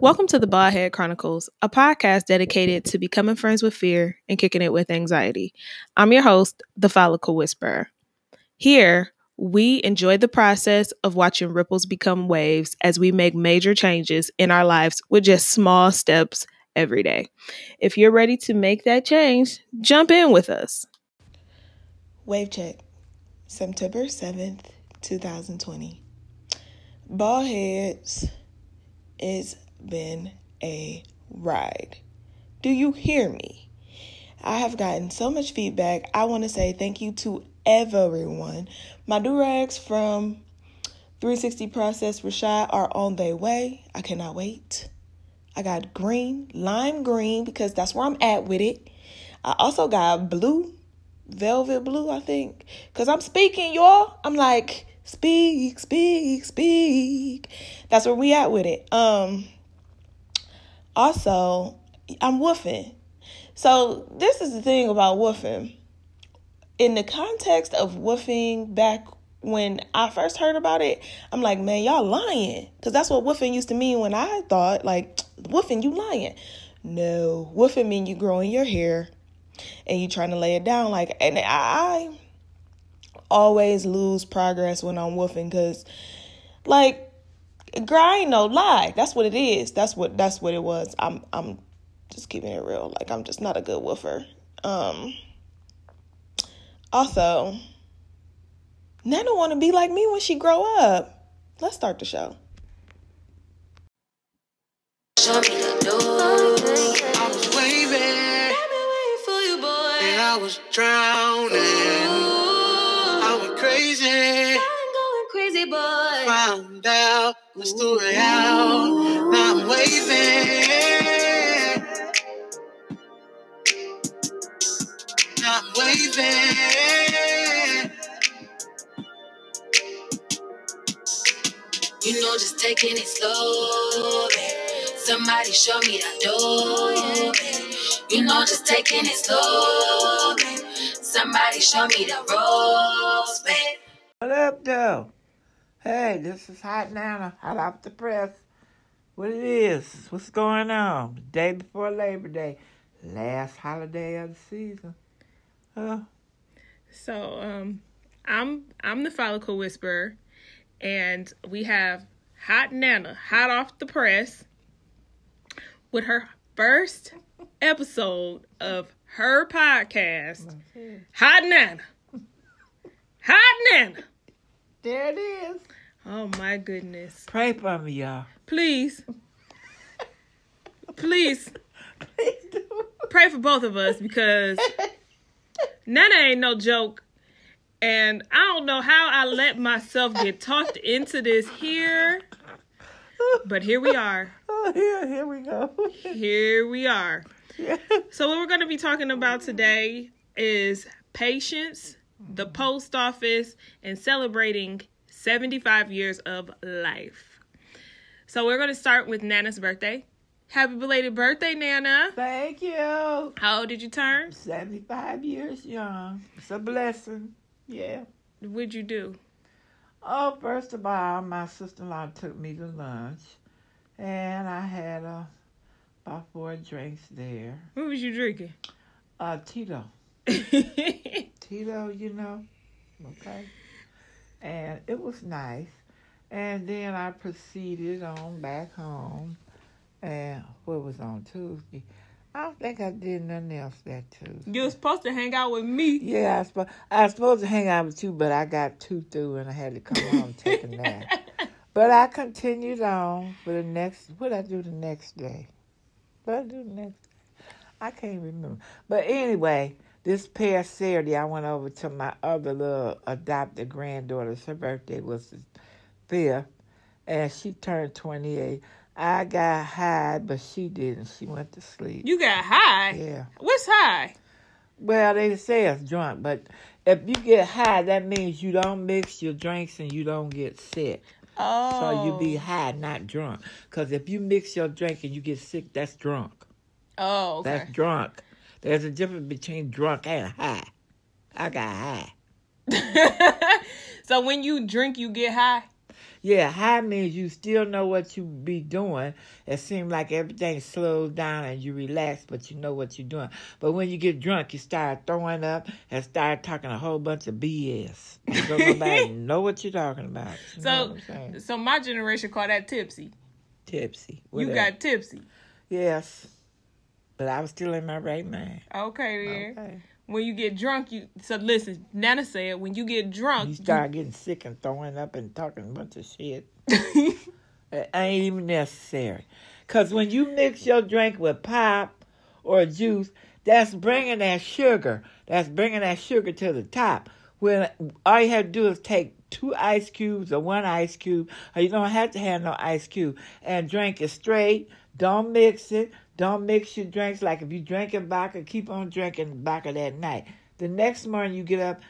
Welcome to the Baldhead Chronicles, a podcast dedicated to becoming friends with fear and kicking it with anxiety. I'm your host, the Follicle Whisperer. Here, we enjoy the process of watching ripples become waves as we make major changes in our lives with just small steps every day. If you're ready to make that change, jump in with us. Wave check, September 7th, 2020. Bald heads it's been a ride. Do you hear me? I have gotten so much feedback. I want to say thank you to everyone. My durags from 360 Process Rashad are on their way. I cannot wait. I got green, lime green, because that's where I'm at with it. I also got blue, velvet blue, I think. Because I'm speaking, y'all. I'm like, Speak, speak, speak. That's where we at with it. Um also, I'm woofing. So this is the thing about woofing. In the context of woofing back when I first heard about it, I'm like, man, y'all lying. Cause that's what woofing used to mean when I thought, like, woofing, you lying. No, woofing mean you growing your hair and you trying to lay it down like and I always lose progress when I'm woofing because, like, girl, I ain't no lie. That's what it is. That's what that's what it was. I'm I'm just keeping it real. Like I'm just not a good woofer. Um. Also, Nana want to be like me when she grow up. Let's start the show. Show me the door. I was waving. And I was drowning boy. Found out the story out. Now I'm waving. Now I'm waving. You know, just taking it slow. Somebody show me that door. You know, just taking it slow. Somebody show me the ropes, babe. What up, though? Hey, this is Hot Nana, hot off the press. What it is? What's going on? The day before Labor Day, last holiday of the season. Huh? So, um, I'm I'm the follicle whisperer, and we have Hot Nana, hot off the press, with her first episode of her podcast, Hot Nana. Hot Nana. There it is. Oh my goodness. Pray for me, y'all. Please. Please. Please do. Pray for both of us because Nana ain't no joke. And I don't know how I let myself get talked into this here. But here we are. Oh, yeah, here we go. here we are. Yeah. So, what we're going to be talking about today is patience, the post office, and celebrating 75 years of life. So, we're going to start with Nana's birthday. Happy belated birthday, Nana. Thank you. How old did you turn? 75 years young. It's a blessing. Yeah. What'd you do? Oh, first of all, my sister in law took me to lunch, and I had a about four drinks there. What was you drinking? Uh, Tito. Tito, you know. Okay. And it was nice. And then I proceeded on back home. And what was on Tuesday? I don't think I did nothing else that Tuesday. You were supposed to hang out with me. Yeah, I was, supposed, I was supposed to hang out with you, but I got two through and I had to come home and take a nap. But I continued on for the next, what I do the next day? What I do the next day? I can't remember. But anyway, this past Saturday, I went over to my other little adopted granddaughter's. Her birthday was the 5th, and she turned 28. I got high, but she didn't. She went to sleep. You got high? Yeah. What's high? Well, they say it's drunk, but if you get high, that means you don't mix your drinks and you don't get sick. Oh. So you be oh. high, not drunk. Because if you mix your drink and you get sick, that's drunk. Oh, okay. That's drunk. There's a difference between drunk and high. I got high. so when you drink, you get high? Yeah, high means you still know what you be doing. It seems like everything slows down and you relax, but you know what you're doing. But when you get drunk, you start throwing up and start talking a whole bunch of BS. Don't nobody know what you're talking about. You So, so my generation call that tipsy. tipsy. You Whatever. got tipsy. yes, but I was still in my right mind. Okay, then. Okay. When you get drunk, you so listen. Nana said when you get drunk, You start getting sick and throwing up and talking a bunch of shit. It ain't even necessary. Because when you mix your drink with pop or juice, that's bringing that sugar. That's bringing that sugar to the top. When all you have to do is take two ice cubes or one ice cube, or you don't have to have no ice cube, and drink it straight. Don't mix it. Don't mix your drinks. Like if you drinking vodka, keep on drinking vodka that night. The next morning you get up,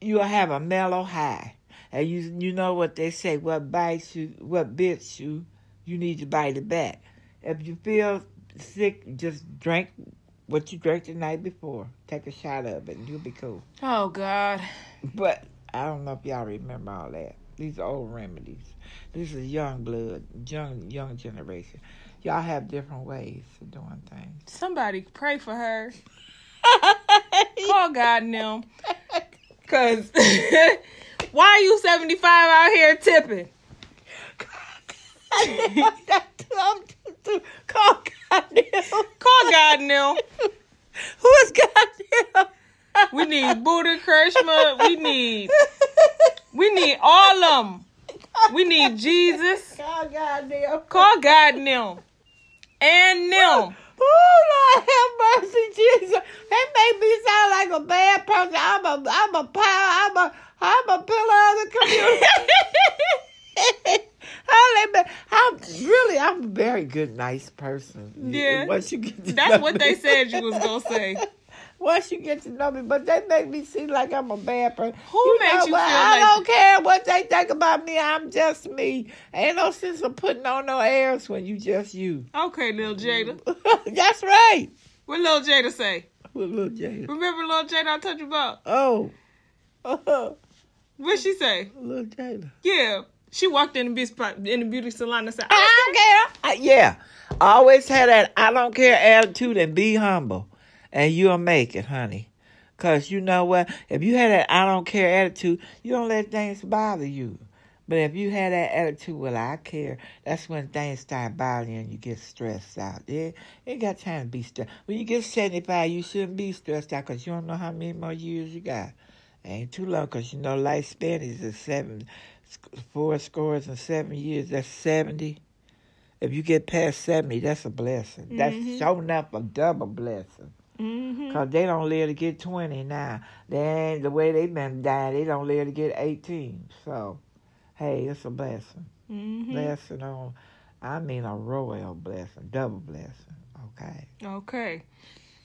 you'll have a mellow high. And you you know what they say, what bites you, what bits you, you need to bite it back. If you feel sick, just drink what you drank the night before. Take a shot of it and you'll be cool. oh God, But I don't know if y'all remember all that. These are old remedies. This is young blood, young young generation. Y'all have different ways of doing things. somebody pray for her. Call God them. Cause why are you seventy five out here tipping? I'm too, call goddamn. Call God and Who is God goddamn? We need Buddha Krishna. We need we need all of them. We need Jesus. Call goddamn. Call God them. And them. Oh Lord, have mercy, Jesus! That make me sound like a bad person. I'm a, I'm a power. I'm a, I'm a pillar of the community. I'm really, I'm a very good, nice person. Yeah. Once you get That's what they said you was gonna say. Once you get to know me, but they make me seem like I'm a bad person. Who makes know you what? feel I like- don't care what they think about me. I'm just me. Ain't no sense of putting on no airs when you just you. Okay, little Jada. That's right. What little Jada say? With little Jada. Remember little Jada I told you about? Oh. Oh. What she say? Little Jada. Yeah. She walked in the beauty in the beauty salon and said, I don't care. I- yeah. Always had that I don't care attitude and be humble. And you'll make it, honey. Because you know what? If you had that I don't care attitude, you don't let things bother you. But if you had that attitude, well, I care, that's when things start bothering you and you get stressed out. Yeah, ain't got time to be stressed. When you get 75, you shouldn't be stressed out because you don't know how many more years you got. Ain't too long because you know lifespan is a seven, four scores and seven years. That's 70. If you get past 70, that's a blessing. That's mm-hmm. showing up a double blessing. Mm-hmm. Because they don't live to get 20 now. They ain't the way they been dying. They don't live to get 18. So, hey, it's a blessing. mm-hmm. Blessing on, I mean a royal blessing, double blessing. Okay. Okay.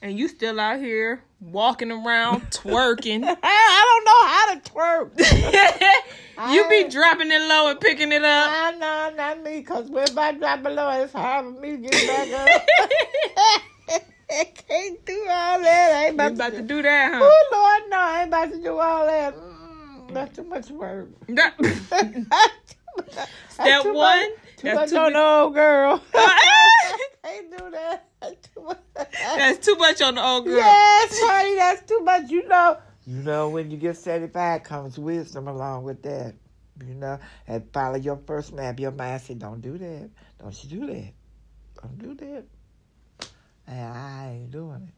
And you still out here walking around twerking. I don't know how to twerk. you be dropping it low and picking it up. Nah, nah, not me. Because when I drop below, it's hard for me to get back up. I can't do all that. I ain't about, about to to do that, huh? Oh, Lord, no. I ain't about to do all that. Mm, that's too much work. That- Step one, Too that's much too on the old girl. Ah! can't do that. That's too much. That's too much on the old girl. Yes, honey, that's too much. You know, you know, when you get 75, comes wisdom along with that. You know, and follow your first map. Your mind say, don't do that. Don't you do that. Don't do that. I ain't doing it.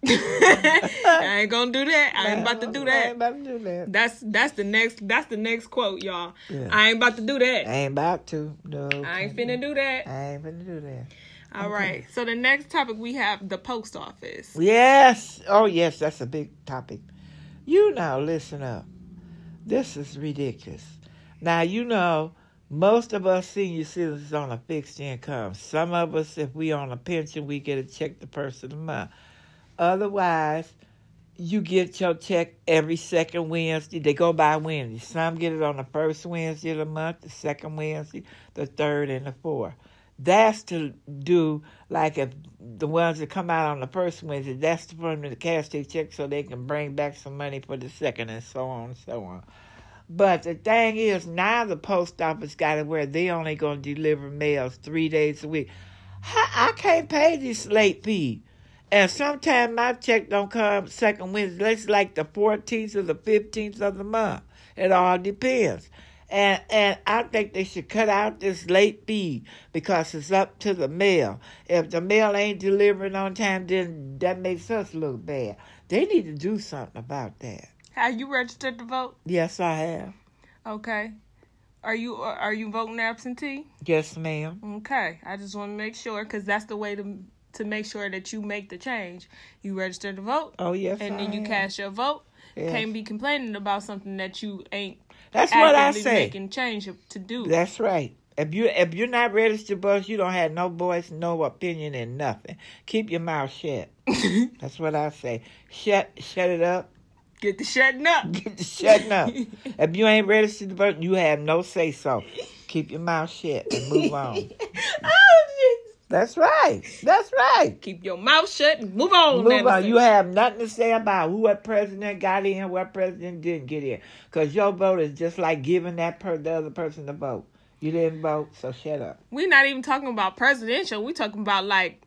I ain't gonna do that. I ain't about to do that. I ain't about to do that. That's that's the next that's the next quote, y'all. Yeah. I ain't about to do that. I ain't about to. No. I ain't finna do that. I ain't finna do that. All right. So the next topic we have the post office. Yes. Oh, yes, that's a big topic. You now listen up. This is ridiculous. Now, you know, most of us senior citizens on a fixed income. Some of us, if we on a pension, we get a check the first of the month. Otherwise, you get your check every second Wednesday. They go by Wednesday. Some get it on the first Wednesday of the month, the second Wednesday, the third, and the fourth. That's to do like if the ones that come out on the first Wednesday, that's for them the cash their check so they can bring back some money for the second, and so on and so on. But the thing is, now the post office got it where they only going to deliver mails three days a week. I, I can't pay this late fee. And sometimes my check don't come second Wednesday. It's like the 14th or the 15th of the month. It all depends. And and I think they should cut out this late fee because it's up to the mail. If the mail ain't delivering on time, then that makes us look bad. They need to do something about that. Have you registered to vote? Yes, I have. Okay. Are you are you voting absentee? Yes, ma'am. Okay. I just want to make sure because that's the way to to make sure that you make the change. You register to vote. Oh yes, and I then you am. cast your vote. Yes. Can't be complaining about something that you ain't That's what I say. making change to do. That's right. If you if you're not registered vote, you don't have no voice, no opinion, and nothing. Keep your mouth shut. That's what I say. Shut shut it up. Get the shutting up. Get the shutting up. if you ain't registered to vote, you have no say so. Keep your mouth shut and move on. oh, That's right. That's right. Keep your mouth shut and move on. Move on. You have nothing to say about who what president got in, what president didn't get in. Because your vote is just like giving that per the other person the vote. You didn't vote, so shut up. We're not even talking about presidential. We're talking about like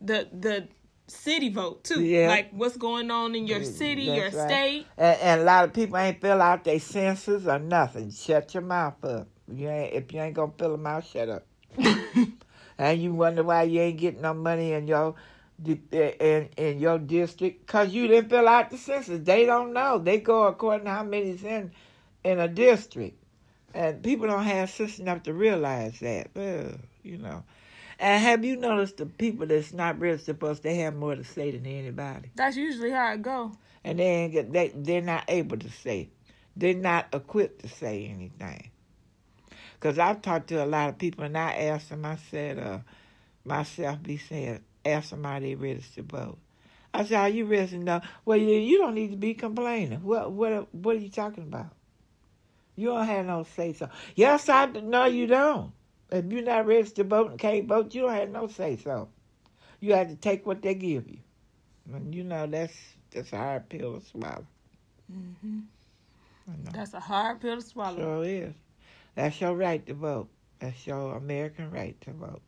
the the city vote too. Yeah. Like what's going on in your mm, city, your right. state. And, and a lot of people ain't fill out their census or nothing. Shut your mouth up. You ain't if you ain't gonna fill them out, shut up. and you wonder why you ain't getting no money in your in in your district because you didn't fill out the census. They don't know. They go according to how many's in in a district, and people don't have sense enough to realize that. Well, you know. And have you noticed the people that's not registered supposed they have more to say than anybody? That's usually how it go. and they ain't get they they're not able to say. They're not equipped to say anything. Because i've talked to a lot of people and i asked them i said uh myself be saying ask somebody registered to vote i said are you registered no well you, you don't need to be complaining. What what what are you talking about? You don't have no say so. Yes i no you don't if you're not registered to vote and can't vote you don't have no say so you have to take what they give you and you know that's that's a hard pill to swallow. hmm That's a hard pill to swallow. Sure is. That's your right to vote. That's your American right to vote.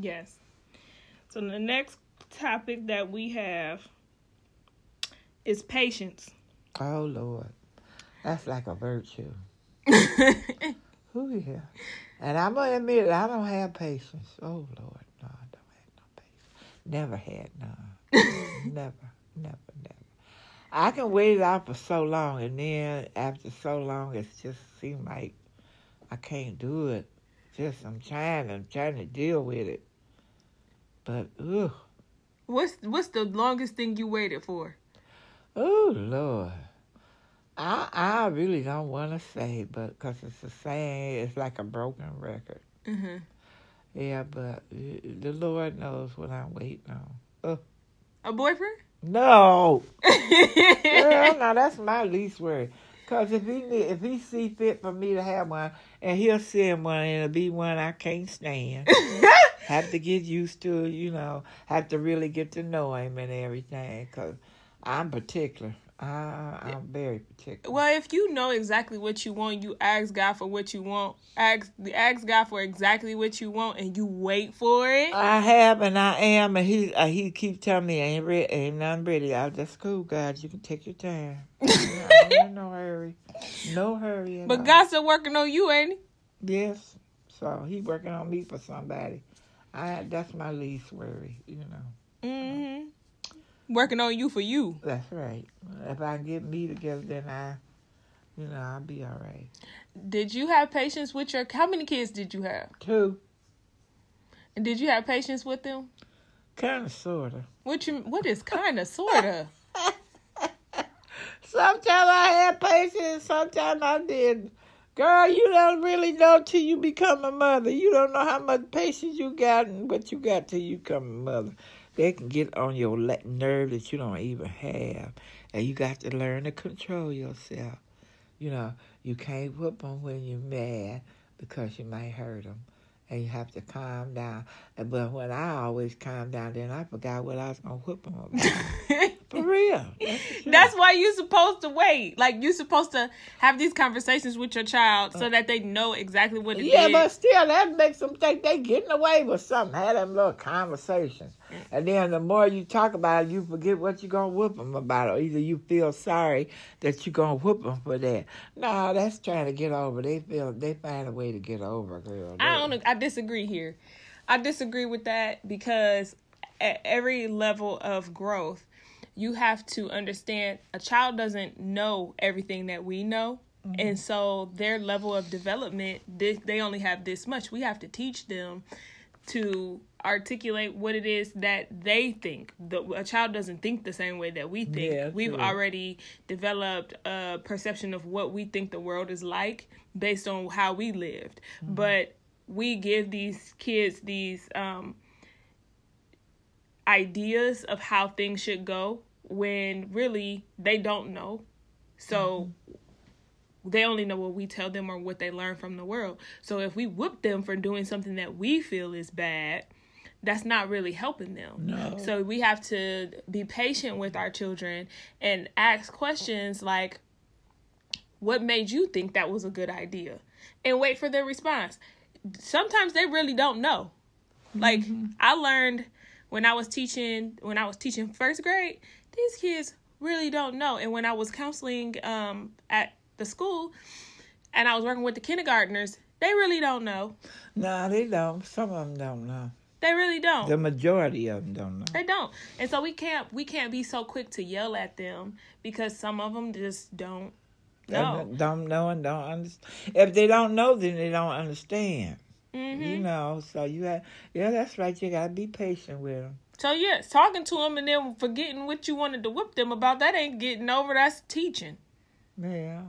Yes. So the next topic that we have is patience. Oh Lord, that's like a virtue. Who yeah? And I'm gonna admit it, I don't have patience. Oh Lord, no, I don't have no patience. Never had none. never, never, never. I can wait it out for so long, and then after so long, it just seems like I can't do it. Just I'm trying, I'm trying to deal with it. But ugh, What's what's the longest thing you waited for? oh Lord. I I really don't want to say, but because it's a saying, it's like a broken record. hmm Yeah, but uh, the Lord knows what I'm waiting on. A boyfriend? No, Girl, no, that's my least worry. Cause if he if he see fit for me to have one, and he'll send one, and it'll be one I can't stand. have to get used to, you know. Have to really get to know him and everything. Cause I'm particular. I, I'm very particular. well, if you know exactly what you want, you ask God for what you want. Ask ask God for exactly what you want, and you wait for it. I have and I am, and he uh, he keep telling me ain't ready, ain't nothing ready. I just cool, God. You can take your time. I'm in no hurry, no hurry. But all. God's still working on you, ain't he? Yes. So he working on me for somebody. I that's my least worry, you know. hmm Working on you for you. That's right. If I can get me together then I you know, I'll be all right. Did you have patience with your? How many kids did you have? Two. And did you have patience with them? Kinda sorta. What you? What is kind of, sorta? Sometimes I had patience, sometimes I didn't. Girl, you don't really know till you become a mother. You don't know how much patience you got and what you got till you become a mother. They can get on your nerve that you don't even have. And you got to learn to control yourself. You know, you can't whoop them when you're mad because you might hurt them. And you have to calm down. But when I always calm down, then I forgot what I was going to whoop them about. Real. That's why you're supposed to wait. Like you're supposed to have these conversations with your child so that they know exactly what it Yeah, is. but still, that makes them think they getting away with something. Have them little conversations, and then the more you talk about it, you forget what you're gonna whoop them about, or either you feel sorry that you're gonna whoop them for that. No, that's trying to get over. They feel they find a way to get over, girl. I don't. I disagree here. I disagree with that because at every level of growth, you have to understand a child doesn't know everything that we know. And so their level of development, they, they only have this much. We have to teach them to articulate what it is that they think. The, a child doesn't think the same way that we think. Yeah, We've true. already developed a perception of what we think the world is like based on how we lived. But we give these kids these um, ideas of how things should go when really they don't know. So they only know what we tell them or what they learn from the world. So if we whoop them for doing something that we feel is bad, that's not really helping them. No. So we have to be patient with our children and ask questions like, what made you think that was a good idea? And wait for their response. Sometimes they really don't know. Like mm-hmm. I learned when I was teaching when I was teaching first grade, these kids really don't know. And when I was counseling um at the school and I was working with the kindergartners, they really don't know. No, they don't. Some of them don't know. They really don't. The majority of them don't know. They don't. And so we can't we can't be so quick to yell at them because some of them just don't know. Don't know and don't understand. If they don't know, then they don't understand. Hmm You know, so you have, yeah, that's right. You gotta be patient with them. So yes, talking to them and then forgetting what you wanted to whip them about that ain't getting over. That's teaching. Yeah.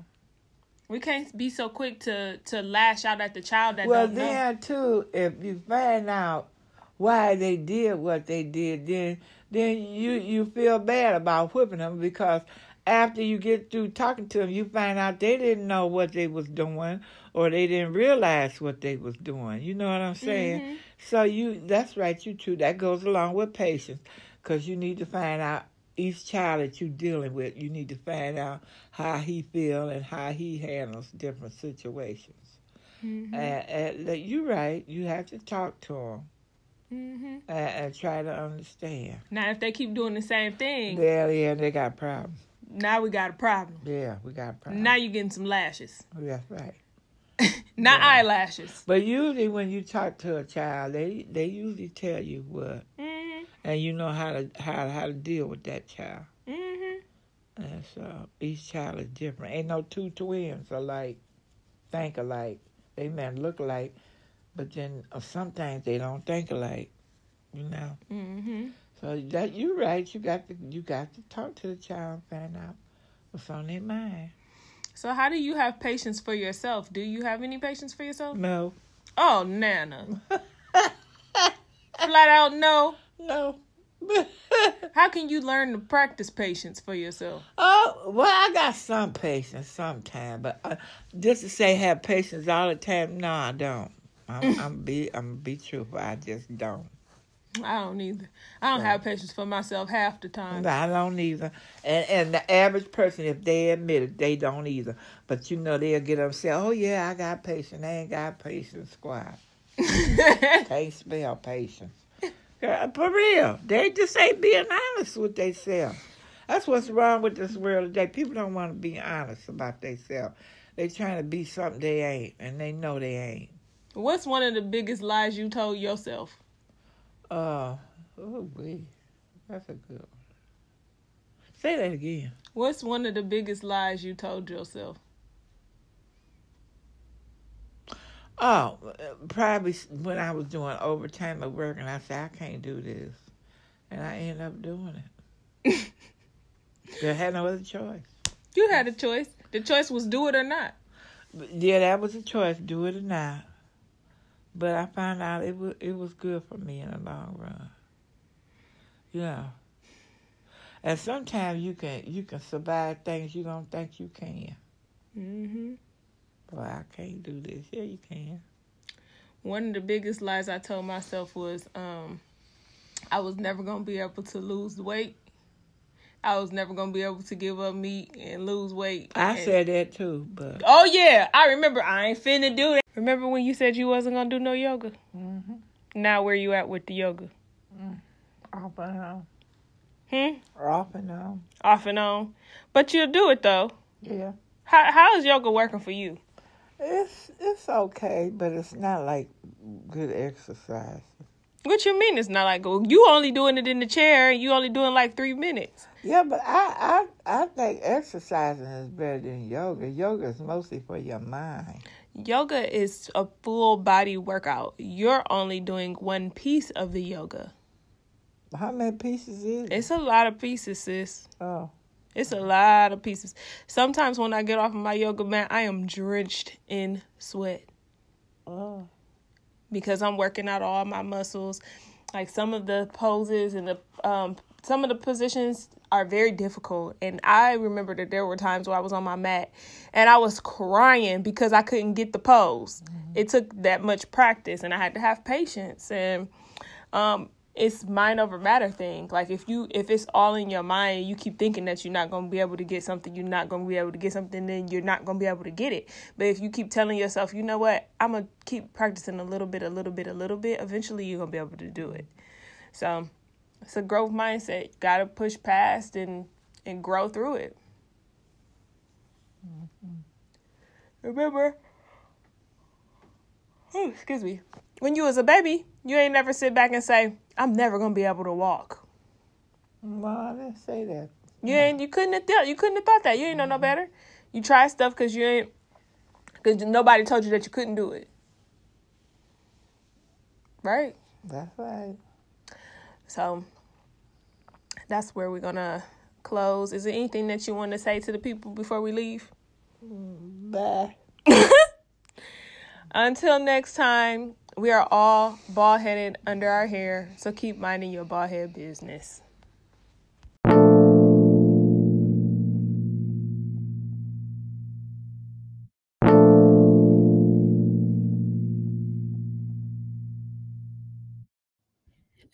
We can't be so quick to to lash out at the child that Well, don't know. then too, if you find out why they did what they did, then then you you feel bad about whipping them because after you get through talking to them, you find out they didn't know what they was doing or they didn't realize what they was doing. You know what I'm saying? Mhm. So you that's right, you too. That goes along with patience because you need to find out each child that you're dealing with. You need to find out how he feel and how he handles different situations. Mhm. And, and that you're right. You have to talk to them Mhm. and, and try to understand. Now, if they keep doing the same thing, Yeah, yeah, they got problems. now we got a problem. Yeah, we got a problem. Now you're getting some lashes, That's right. Not Yeah. eyelashes. But usually when you talk to a child, they they usually tell you what, Mhm. and you know how to how how to deal with that child. Mhm. And so each child is different. Ain't no two twins alike, think alike. They may look alike, but then uh, sometimes they don't think alike. You know. Mhm. So that you're right. You got to you got to talk to the child, find out what's on their mind. So, how do you have patience for yourself? Do you have any patience for yourself? No, Oh, Nana. Flat out no. no. How can you learn to practice patience for yourself? oh well, I got some patience sometimes, but uh, just to say have patience all the time, no, I don't. I'm, I'm be I'm be truthful. I just don't. I don't either. I don't have patience for myself half the time. I don't either. And and the average person, if they admit it, they don't either. But you know, they'll get up and say, "Oh yeah, I got patience." They ain't got patience, squad. Can't spell patience. Girl, For real, they just ain't being honest with themselves. That's what's wrong with this world today. People don't want to be honest about themselves. They trying to be something they ain't, and they know they ain't. What's one of the biggest lies you told yourself? Uh, oh wait, that's a good one. Say that again. What's one of the biggest lies you told yourself? Oh, probably when I was doing overtime at work, and I said I can't do this, and I ended up doing it. I had no other choice. You had a choice. The choice was do it or not. Yeah, that was a choice, do it or not. But I found out it was it was good for me in the long run. Yeah. And sometimes you can you can survive things you don't think you can. hmm Boy, I can't do this. Yeah, you can. One of the biggest lies I told myself was um, I was never gonna be able to lose weight, I was never gonna be able to give up meat and lose weight. I And- said that too, but Oh yeah, I remember. I ain't finna do that. Remember when you said you wasn't gonna do no yoga? mm-hmm. Now where you at with the yoga? off and on, Hmm. off and on. Off and on, but you'll do it though. Yeah, How how is yoga working for you? it's it's okay, but it's not like good exercise. What you mean? It's not like you only doing it in the chair. and You only doing like three minutes. Yeah, but I I I think exercising is better than yoga. Yoga is mostly for your mind. Yoga is a full body workout. You're only doing one piece of the yoga. How many pieces is it? It's a lot of pieces, sis. Oh, It's a lot of pieces. Sometimes when I get off of my yoga mat, I am drenched in sweat oh, because I'm working out all my muscles. Like some of the poses and the um some of the positions are very difficult. And I remember that there were times where I was on my mat and I was crying because I couldn't get the pose. It took that much practice and I had to have patience and um it's mind over matter thing. Like if you if it's all in your mind, you keep thinking that you're not gonna be able to get something, you're not gonna be able to get something, then you're not gonna be able to get it. But if you keep telling yourself, you know what, I'm gonna keep practicing a little bit, a little bit, a little bit, eventually you're gonna be able to do it. So it's a growth mindset. You gotta push past and and grow through it. Mm-hmm. Remember, oh, excuse me, when you was a baby, you ain't never sit back and say, "I'm never gonna be able to walk." well, I didn't say that. You ain't. You couldn't have thought. You couldn't have thought that. You ain't know no mm-hmm. better. You try stuff because you ain't. Because nobody told you that you couldn't do it. Right. That's right. So that's where we're gonna close. Is there anything that you want to say to the people before we leave? Bye. Until next time, we are all bald headed under our hair. So keep minding your bald head business.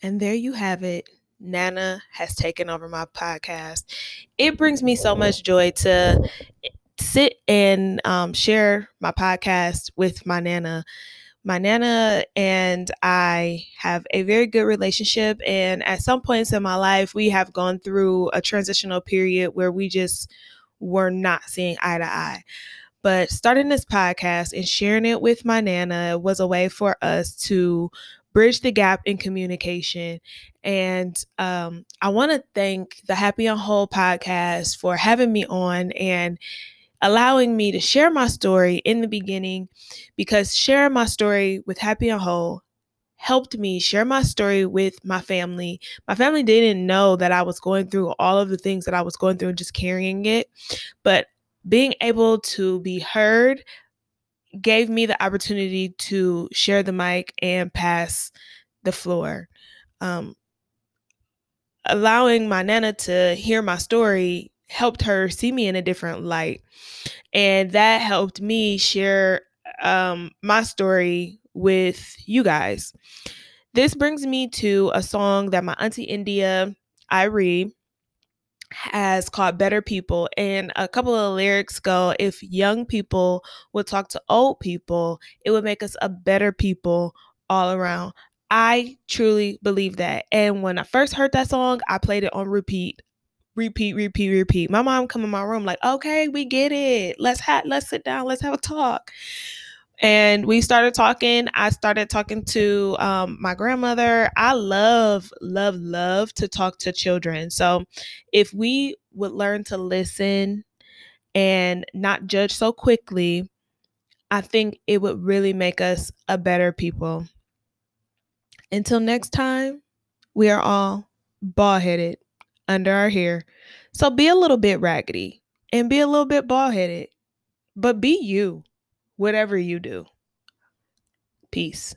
And there you have it. Nana has taken over my podcast. It brings me so much joy to sit and um, share my podcast with my Nana. My Nana and I have a very good relationship. And at some points in my life, we have gone through a transitional period where we just were not seeing eye to eye. But starting this podcast and sharing it with my Nana was a way for us to bridge the gap in communication. And um, I want to thank the Happi and Whole podcast for having me on and allowing me to share my story in the beginning because sharing my story with Happi and Whole helped me share my story with my family. My family didn't know that I was going through all of the things that I was going through and just carrying it. But being able to be heard gave me the opportunity to share the mic and pass the floor. Um, allowing my nana to hear my story helped her see me in a different light. And that helped me share um, my story with you guys. This brings me to a song that my auntie India, Irie, has called Better People. And a couple of lyrics go if young people would talk to old people, it would make us a better people all around. I truly believe that. And when I first heard that song, I played it on repeat. Repeat, repeat, repeat. My mom come in my room like, "Okay, we get it. Let's ha- let's sit down. Let's have a talk." And we started talking. I started talking to um, my grandmother. I love, love, love to talk to children. So, if we would learn to listen and not judge so quickly, I think it would really make us a better people. Until next time, we are all bald headed under our hair. So be a little bit raggedy and be a little bit bald headed, but be you, whatever you do. Peace.